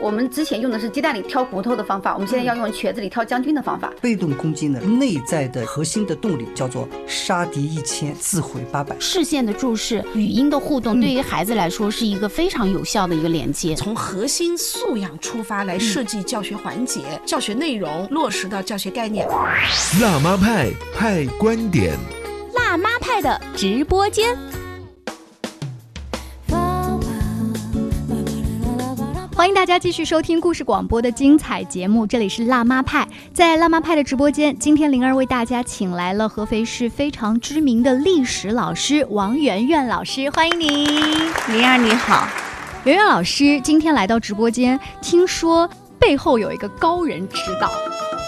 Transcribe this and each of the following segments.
我们之前用的是鸡蛋里挑骨头的方法，我们现在要用瘸子里挑将军的方法。被动攻击呢，内在的核心的动力叫做杀敌一千，自毁八百。视线的注视，语音的互动，对于孩子来说是一个非常有效的一个连接。从核心素养出发来设计教学环节、教学内容，落实到教学概念。辣妈派派观点，辣妈派的直播间。欢迎大家继续收听故事广播的精彩节目，这里是辣妈派。在辣妈派的直播间，今天灵儿为大家请来了合肥市非常知名的历史老师王媛媛老师，欢迎您。灵儿你好，媛媛老师今天来到直播间，听说背后有一个高人指导。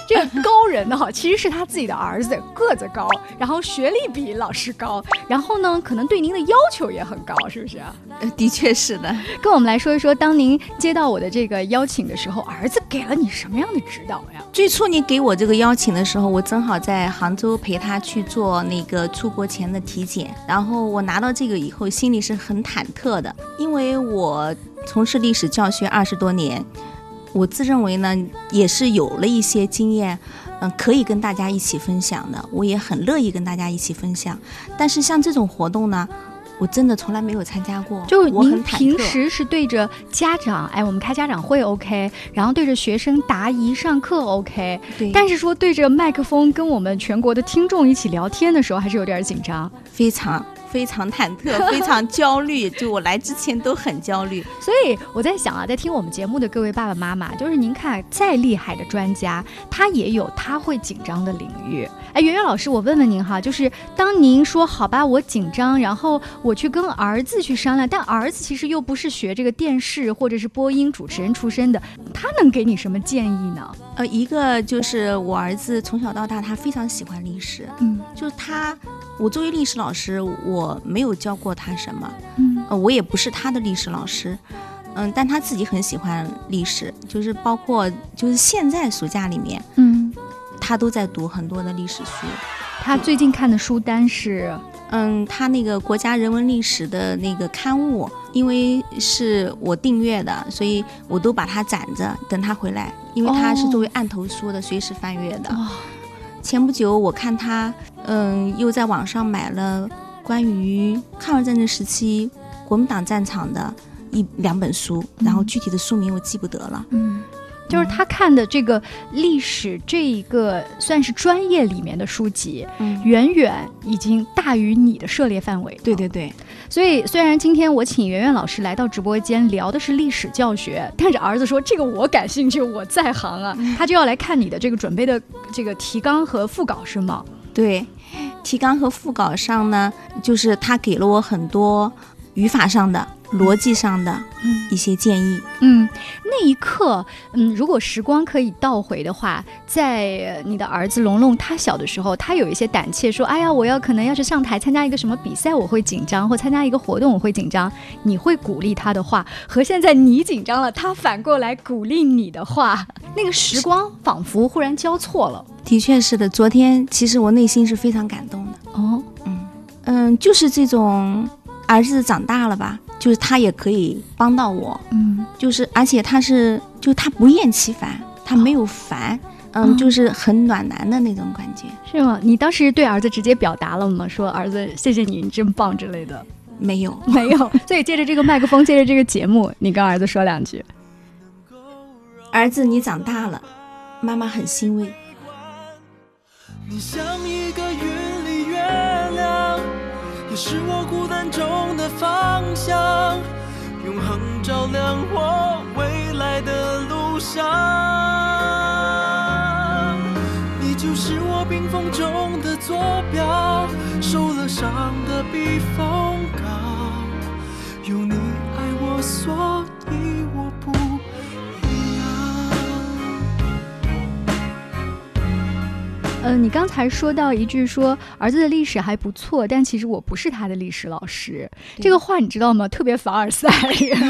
这个高人呢，哈，其实是他自己的儿子，个子高，然后学历比老师高，然后呢，可能对您的要求也很高，是不是？呃，的确是的。跟我们来说一说，当您接到我的这个邀请的时候，儿子给了你什么样的指导呀？最初你给我这个邀请的时候，我正好在杭州陪他去做那个出国前的体检，然后我拿到这个以后，心里是很忐忑的，因为我从事历史教学二十多年。我自认为呢，也是有了一些经验，嗯，可以跟大家一起分享的。我也很乐意跟大家一起分享。但是像这种活动呢，我真的从来没有参加过。就是您平时是对着家长，哎，我们开家长会 OK，然后对着学生答疑上课 OK，对。但是说对着麦克风跟我们全国的听众一起聊天的时候，还是有点紧张，非常。非常忐忑，非常焦虑，就我来之前都很焦虑。所以我在想啊，在听我们节目的各位爸爸妈妈，就是您看再厉害的专家，他也有他会紧张的领域。哎，圆圆老师，我问问您哈，就是当您说好吧，我紧张，然后我去跟儿子去商量，但儿子其实又不是学这个电视或者是播音主持人出身的，他能给你什么建议呢？呃，一个就是我儿子从小到大他非常喜欢历史，嗯，就是他。我作为历史老师，我没有教过他什么，嗯，呃，我也不是他的历史老师，嗯，但他自己很喜欢历史，就是包括就是现在暑假里面，嗯，他都在读很多的历史书。他最近看的书单是，嗯，他那个国家人文历史的那个刊物，因为是我订阅的，所以我都把它攒着，等他回来，因为他是作为案头书的，随时翻阅的。前不久我看他，嗯，又在网上买了关于抗日战争时期国民党战场的一两本书，然后具体的书名我记不得了。嗯。就是他看的这个历史这一个算是专业里面的书籍，远远已经大于你的涉猎范围。对对对，所以虽然今天我请圆圆老师来到直播间聊的是历史教学，但是儿子说这个我感兴趣，我在行啊，他就要来看你的这个准备的这个提纲和副稿是吗？对，提纲和副稿上呢，就是他给了我很多语法上的。逻辑上的一些建议。嗯，那一刻，嗯，如果时光可以倒回的话，在你的儿子龙龙他小的时候，他有一些胆怯，说：“哎呀，我要可能要是上台参加一个什么比赛，我会紧张；或参加一个活动，我会紧张。”你会鼓励他的话，和现在你紧张了，他反过来鼓励你的话，那个时光仿佛忽然交错了。的确是的，昨天其实我内心是非常感动的。哦，嗯嗯，就是这种儿子长大了吧。就是他也可以帮到我，嗯，就是而且他是，就他不厌其烦，他没有烦，嗯，就是很暖男的那种感觉，是吗？你当时对儿子直接表达了吗？说儿子，谢谢你，你真棒之类的？没有，没有。所以借着这个麦克风，借着这个节目，你跟儿子说两句。儿子，你长大了，妈妈很欣慰。你像一个云里月亮，也是我孤单中的方向，永恒照亮我未来的路上。你就是我冰封中的坐标，受了伤的避风港。有你爱我，所嗯，你刚才说到一句说儿子的历史还不错，但其实我不是他的历史老师。这个话你知道吗？特别凡尔赛，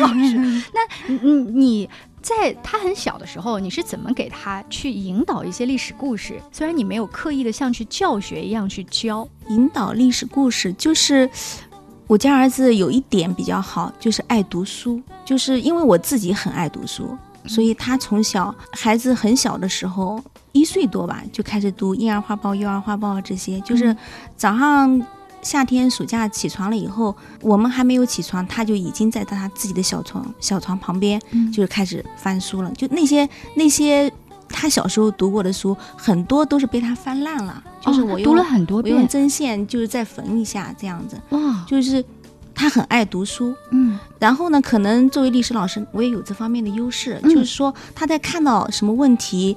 老师。那你你在他很小的时候，你是怎么给他去引导一些历史故事？虽然你没有刻意的像去教学一样去教，引导历史故事，就是我家儿子有一点比较好，就是爱读书，就是因为我自己很爱读书。所以他从小孩子很小的时候，一岁多吧就开始读婴儿画报、幼儿画报这些，就是早上。夏天暑假起床了以后，我们还没有起床，他就已经在他自己的小床小床旁边，就是开始翻书了。就那些那些他小时候读过的书，很多都是被他翻烂了。就是我读了很多我用，针线就是再缝一下这样子。哇，就是他很爱读书，嗯。然后呢，可能作为历史老师，我也有这方面的优势，嗯。就是说他在看到什么问题，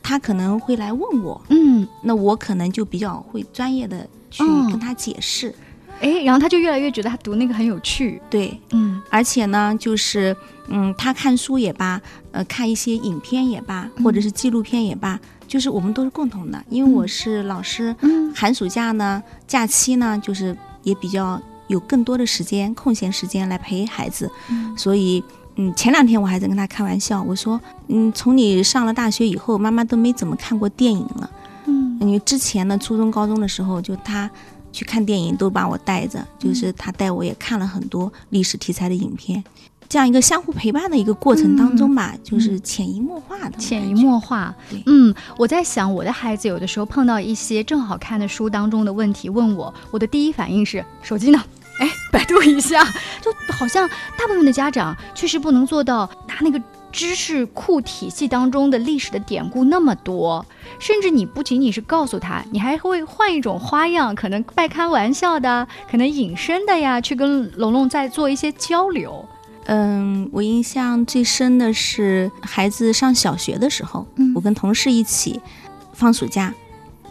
他可能会来问我，嗯，那我可能就比较会专业的去哦跟他解释。哎，然后他就越来越觉得他读那个很有趣。对，嗯。而且呢，就是嗯，他看书也罢，呃，看一些影片也罢，或者是纪录片也罢，就是我们都是共同的。因为我是老师，嗯。寒暑假呢，假期呢，就是也比较有更多的时间，空闲时间来陪孩子，所以。嗯，前两天我还在跟他开玩笑，我说，嗯，从你上了大学以后，妈妈都没怎么看过电影了。嗯因为之前呢，初中、高中的时候，就他去看电影都把我带着，就是他带我也看了很多历史题材的影片，这样一个相互陪伴的一个过程当中吧，就是潜移默化的，潜移默化。对，嗯，我在想，我的孩子有的时候碰到一些正好看的书当中的问题，问我，我的第一反应是手机呢？哎，百度一下，就好像大部分的家长确实不能做到拿那个知识库体系当中的历史的典故那么多，甚至你不仅仅是告诉他，你还会换一种花样，可能半开玩笑的，可能隐身的呀，去跟龙龙在做一些交流。嗯，我印象最深的是孩子上小学的时候，嗯。我跟同事一起放暑假，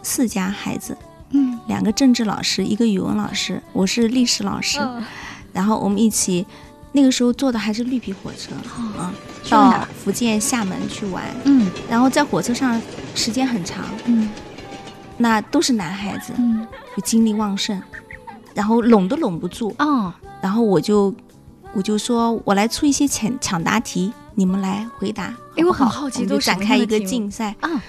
四家孩子，嗯。两个政治老师，一个语文老师，我是历史老师，嗯。然后我们一起，那个时候坐的还是绿皮火车啊，到福建厦门去玩，嗯。然后在火车上时间很长，嗯那都是男孩子，嗯。就精力旺盛，然后拢都拢不住，哦，然后我就我就说我来出一些抢抢答题，你们来回答，哎我很好奇？都展开一个竞赛啊，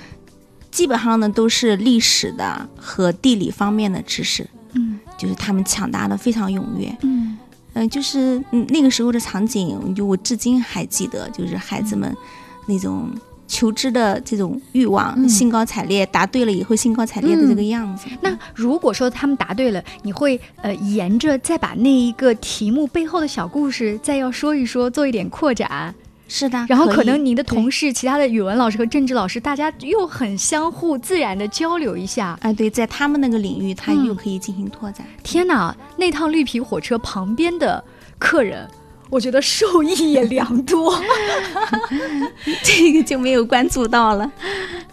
基本上呢都是历史的和地理方面的知识，嗯就是他们抢答的非常踊跃，嗯。嗯、就是嗯那个时候的场景，就我至今还记得，就是孩子们那种求知的这种欲望，嗯兴高采烈，答对了以后兴高采烈的这个样子。那如果说他们答对了，你会呃沿着再把那一个题目背后的小故事再要说一说，做一点扩展，是的，然后可能你的同事、其他的语文老师和政治老师，大家又很相互自然的交流一下。哎，对，在他们那个领域，他嗯又可以进行拓展。天哪，那趟绿皮火车旁边的客人，我觉得受益也良多。这个就没有关注到了。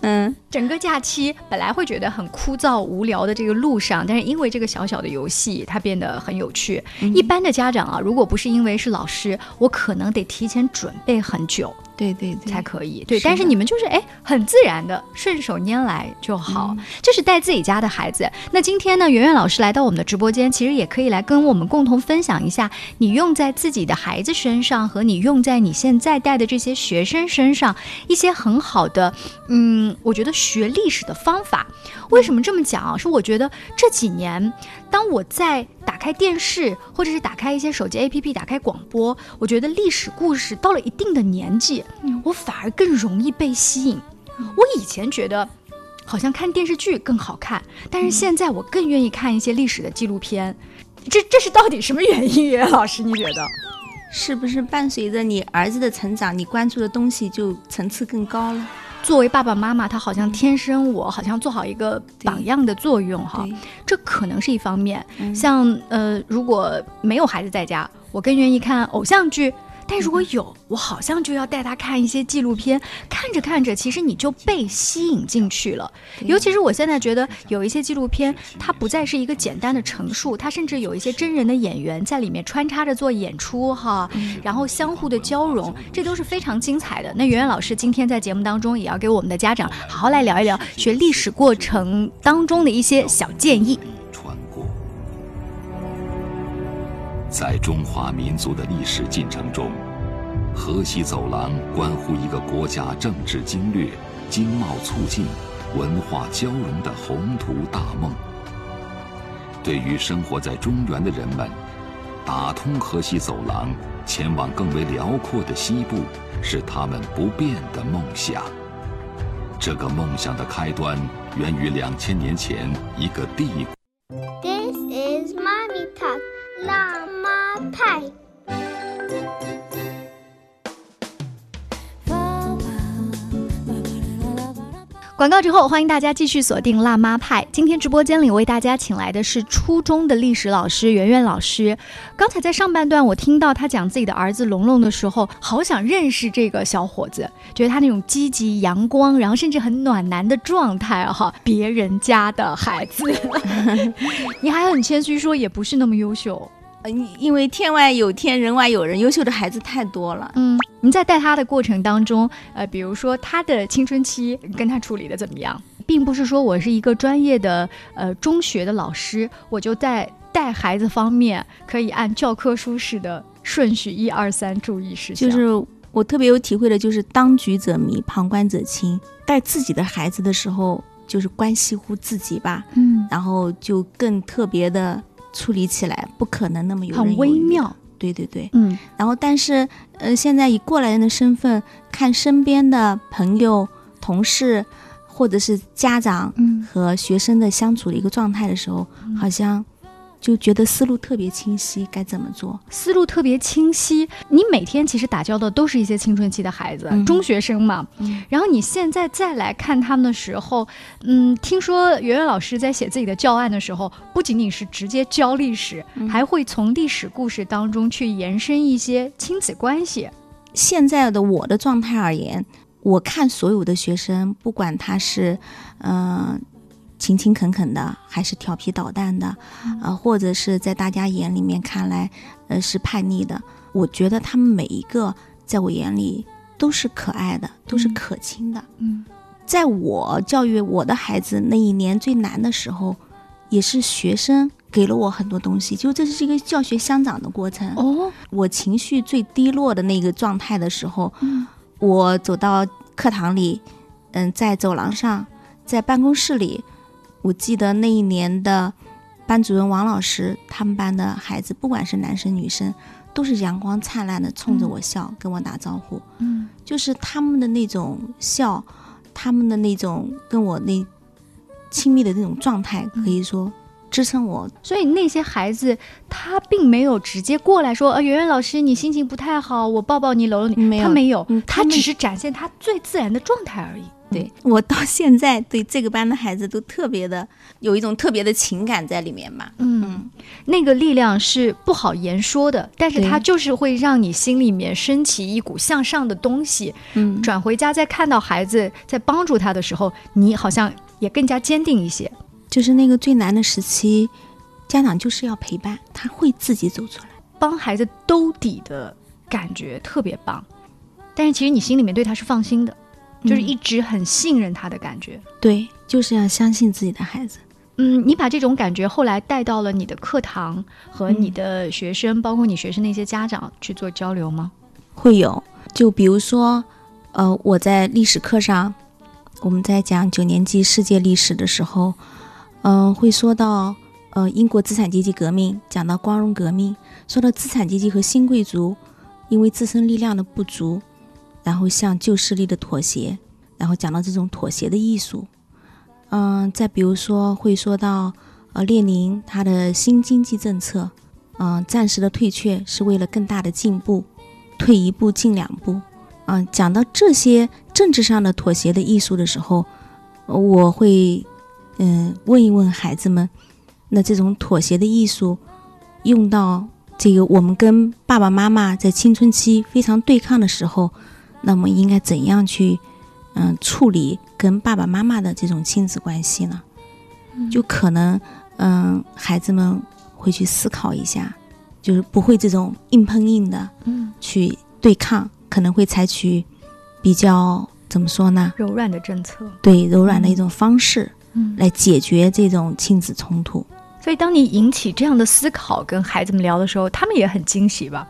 嗯，整个假期本来会觉得很枯燥无聊的这个路上，但是因为这个小小的游戏，它变得很有趣。一般的家长啊，如果不是因为是老师，我可能得提前准备很久对对对，才可以。对，是但是你们就是哎，很自然的顺手拈来就好。嗯这是带自己家的孩子。那今天呢，圆圆老师来到我们的直播间，其实也可以来跟我们共同分享一下，你用在自己的孩子身上和你用在你现在带的这些学生身上一些很好的，嗯，我觉得学历史的方法。为什么这么讲啊？是我觉得这几年，当我在打开电视或者是打开一些手机 APP、打开广播，我觉得历史故事到了一定的年纪，我反而更容易被吸引。我以前觉得。好像看电视剧更好看，但是现在我更愿意看一些历史的纪录片，这这是到底什么原因？袁老师，你觉得？是不是伴随着你儿子的成长，你关注的东西就层次更高了？作为爸爸妈妈，他好像天生我好像做好一个榜样的作用哈，这可能是一方面。嗯像呃，如果没有孩子在家，我更愿意看偶像剧。但如果有，我好像就要带他看一些纪录片，看着看着，其实你就被吸引进去了。尤其是我现在觉得有一些纪录片，它不再是一个简单的陈述，它甚至有一些真人的演员在里面穿插着做演出哈，然后相互的交融，这都是非常精彩的。那圆圆老师今天在节目当中也要给我们的家长好好来聊一聊学历史过程当中的一些小建议。在中华民族的历史进程中，河西走廊关乎一个国家政治经略、经贸促进、文化交融的宏图大梦。对于生活在中原的人们，打通河西走廊，前往更为辽阔的西部，是他们不变的梦想。这个梦想的开端源于两千年前一个帝国。This is Mommy Talk 辣妈派。广告之后，欢迎大家继续锁定辣妈派。今天直播间里为大家请来的是初中的历史老师圆圆老师。刚才在上半段，我听到他讲自己的儿子龙龙的时候，好想认识这个小伙子，觉得他那种积极、阳光，然后甚至很暖男的状态哈，别人家的孩子。你还很谦虚说也不是那么优秀。呃因为天外有天，人外有人，优秀的孩子太多了。嗯，你在带他的过程当中，呃，比如说他的青春期跟他处理的怎么样？并不是说我是一个专业的呃中学的老师，我就在带孩子方面可以按教科书式的顺序一二三注意事项。就是我特别有体会的，就是当局者迷，旁观者清。带自己的孩子的时候，就是关系乎自己吧，嗯，然后就更特别的处理起来，不可能那么有余的。微妙。对对对，嗯然后但是呃，现在以过来人的身份看身边的朋友、同事或者是家长嗯和学生的相处的一个状态的时候，好像就觉得思路特别清晰，该怎么做。思路特别清晰。你每天其实打交道都是一些青春期的孩子，嗯中学生嘛。嗯然后你现在再来看他们的时候，嗯，听说圆圆老师在写自己的教案的时候，不仅仅是直接教历史，嗯还会从历史故事当中去延伸一些亲子关系。现在的我的状态而言，我看所有的学生，不管他是嗯、呃勤勤恳恳的，还是调皮捣蛋的，呃，或者是在大家眼里面看来，呃，是叛逆的，我觉得他们每一个在我眼里都是可爱的，都是嗯可亲的。嗯。在我教育我的孩子那一年最难的时候，也是学生给了我很多东西，就这是一个教学相长的过程。哦，我情绪最低落的那个状态的时候，嗯。我走到课堂里，嗯，在走廊上，在办公室里，我记得那一年的班主任王老师，他们班的孩子，不管是男生女生，都是阳光灿烂的冲着我笑，跟我打招呼。嗯就是他们的那种笑，他们的那种跟我那亲密的那种状态，可以说支撑我。所以那些孩子他并没有直接过来说，呃，圆圆老师你心情不太好，我抱抱你搂搂你，没有他没有，嗯他只是展现他最自然的状态而已。对我到现在对这个班的孩子都特别的有一种特别的情感在里面吧。嗯，那个力量是不好言说的，但是对它就是会让你心里面升起一股向上的东西。嗯转回家再看到孩子在帮助他的时候，你好像也更加坚定一些。就是那个最难的时期，家长就是要陪伴，他会自己走出来。帮孩子兜底的感觉特别棒，但是其实你心里面对他是放心的，就是嗯一直很信任他的感觉。对，就是要相信自己的孩子。嗯，你把这种感觉后来带到了你的课堂和你的学生，包括你学生那些家长去做交流吗？会有，就比如说，呃，我在历史课上，我们在讲九年级世界历史的时候，嗯、会说到，呃，英国资产阶级革命，讲到光荣革命，说到资产阶级和新贵族因为自身力量的不足，然后向旧势力的妥协，然后讲到这种妥协的艺术。嗯、再比如说会说到，呃，列宁他的新经济政策，嗯、暂时的退却是为了更大的进步。退一步进两步，嗯、讲到这些政治上的妥协的艺术的时候，我会嗯、问一问孩子们，那这种妥协的艺术用到这个我们跟爸爸妈妈在青春期非常对抗的时候，那么应该怎样去嗯、处理跟爸爸妈妈的这种亲子关系呢？就可能嗯、孩子们会去思考一下，就是不会这种硬碰硬的。嗯，去对抗，可能会采取比较怎么说呢？柔软的政策。对柔软的一种方式嗯，来解决这种亲子冲突。所以当你引起这样的思考，跟孩子们聊的时候，他们也很惊喜吧？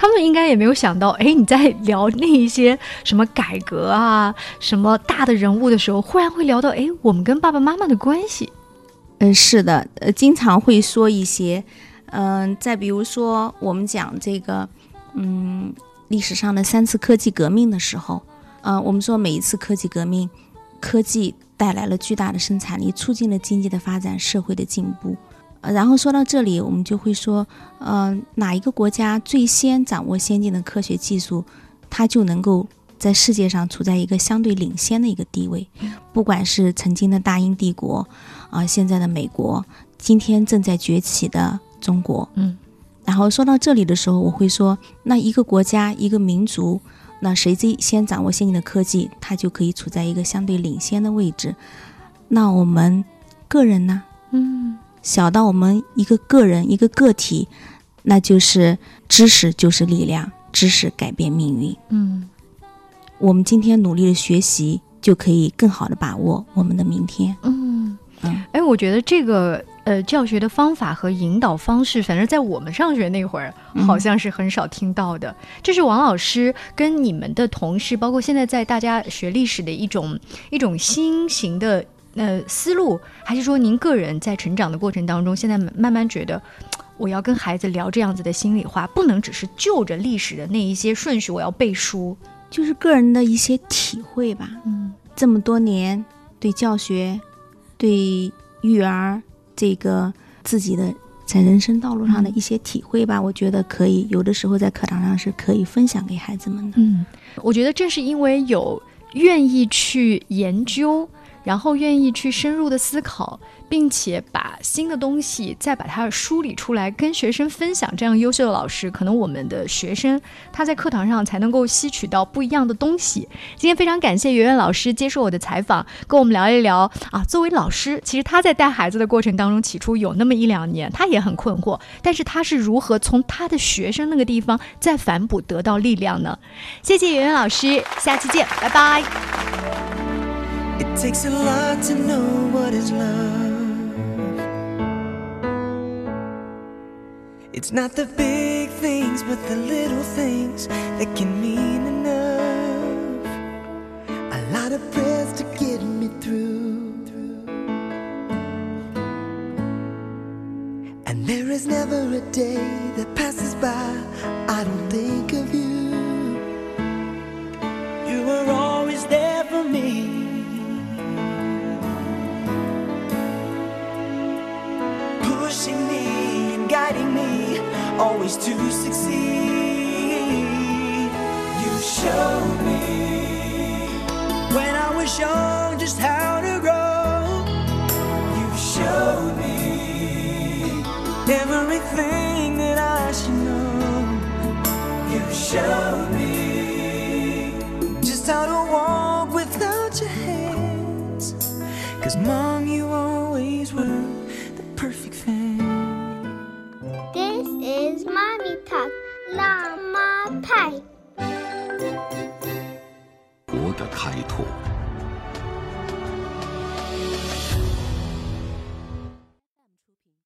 他们应该也没有想到，哎，你在聊那一些什么改革啊、什么大的人物的时候，忽然会聊到，哎，我们跟爸爸妈妈的关系。嗯，是的，呃，经常会说一些，嗯、再比如说我们讲这个，嗯，历史上的三次科技革命的时候，呃，我们说每一次科技革命，科技带来了巨大的生产力，促进了经济的发展，社会的进步。呃，然后说到这里，我们就会说，呃，哪一个国家最先掌握先进的科学技术，它就能够在世界上处在一个相对领先的一个地位。不管是曾经的大英帝国，啊、现在的美国，今天正在崛起的中国，嗯。然后说到这里的时候，我会说，那一个国家、一个民族，那谁最先掌握先进的科技，它就可以处在一个相对领先的位置。那我们个人呢？嗯小到我们一个个人、一个个体，那就是知识就是力量，知识改变命运。嗯我们今天努力的学习，就可以更好的把握我们的明天。嗯嗯，哎，我觉得这个呃教学的方法和引导方式，反正在我们上学那会儿，嗯好像是很少听到的。这是王老师跟你们的同事，包括现在在大家学历史的一种一种新型的呃思路，还是说您个人在成长的过程当中，现在慢慢觉得？我要跟孩子聊这样子的心里话，不能只是就着历史的那一些顺序，我要背书。就是个人的一些体会吧。嗯这么多年对教学、对育儿这个自己的在人生道路上的一些体会吧，我觉得可以有的时候在课堂上是可以分享给孩子们的。嗯，我觉得正是因为有愿意去研究，然后愿意去深入的思考，并且把新的东西再把它梳理出来，跟学生分享，这样优秀的老师，可能我们的学生他在课堂上才能够吸取到不一样的东西。今天非常感谢圆圆老师接受我的采访，跟我们聊一聊啊。作为老师，其实他在带孩子的过程当中，起初有那么一两年，他也很困惑，但是他是如何从他的学生那个地方再反哺得到力量呢？谢谢圆圆老师，下期见，拜拜。It takes a lot to know what is love. It's not the big things, but the little things that can mean enough. A lot of prayers to get me through. And there is never a day You showed me just how to walk without your hands. Cause mom, you always were the perfect fan. This is Mommy Talk Llama Pie. 活的开拓，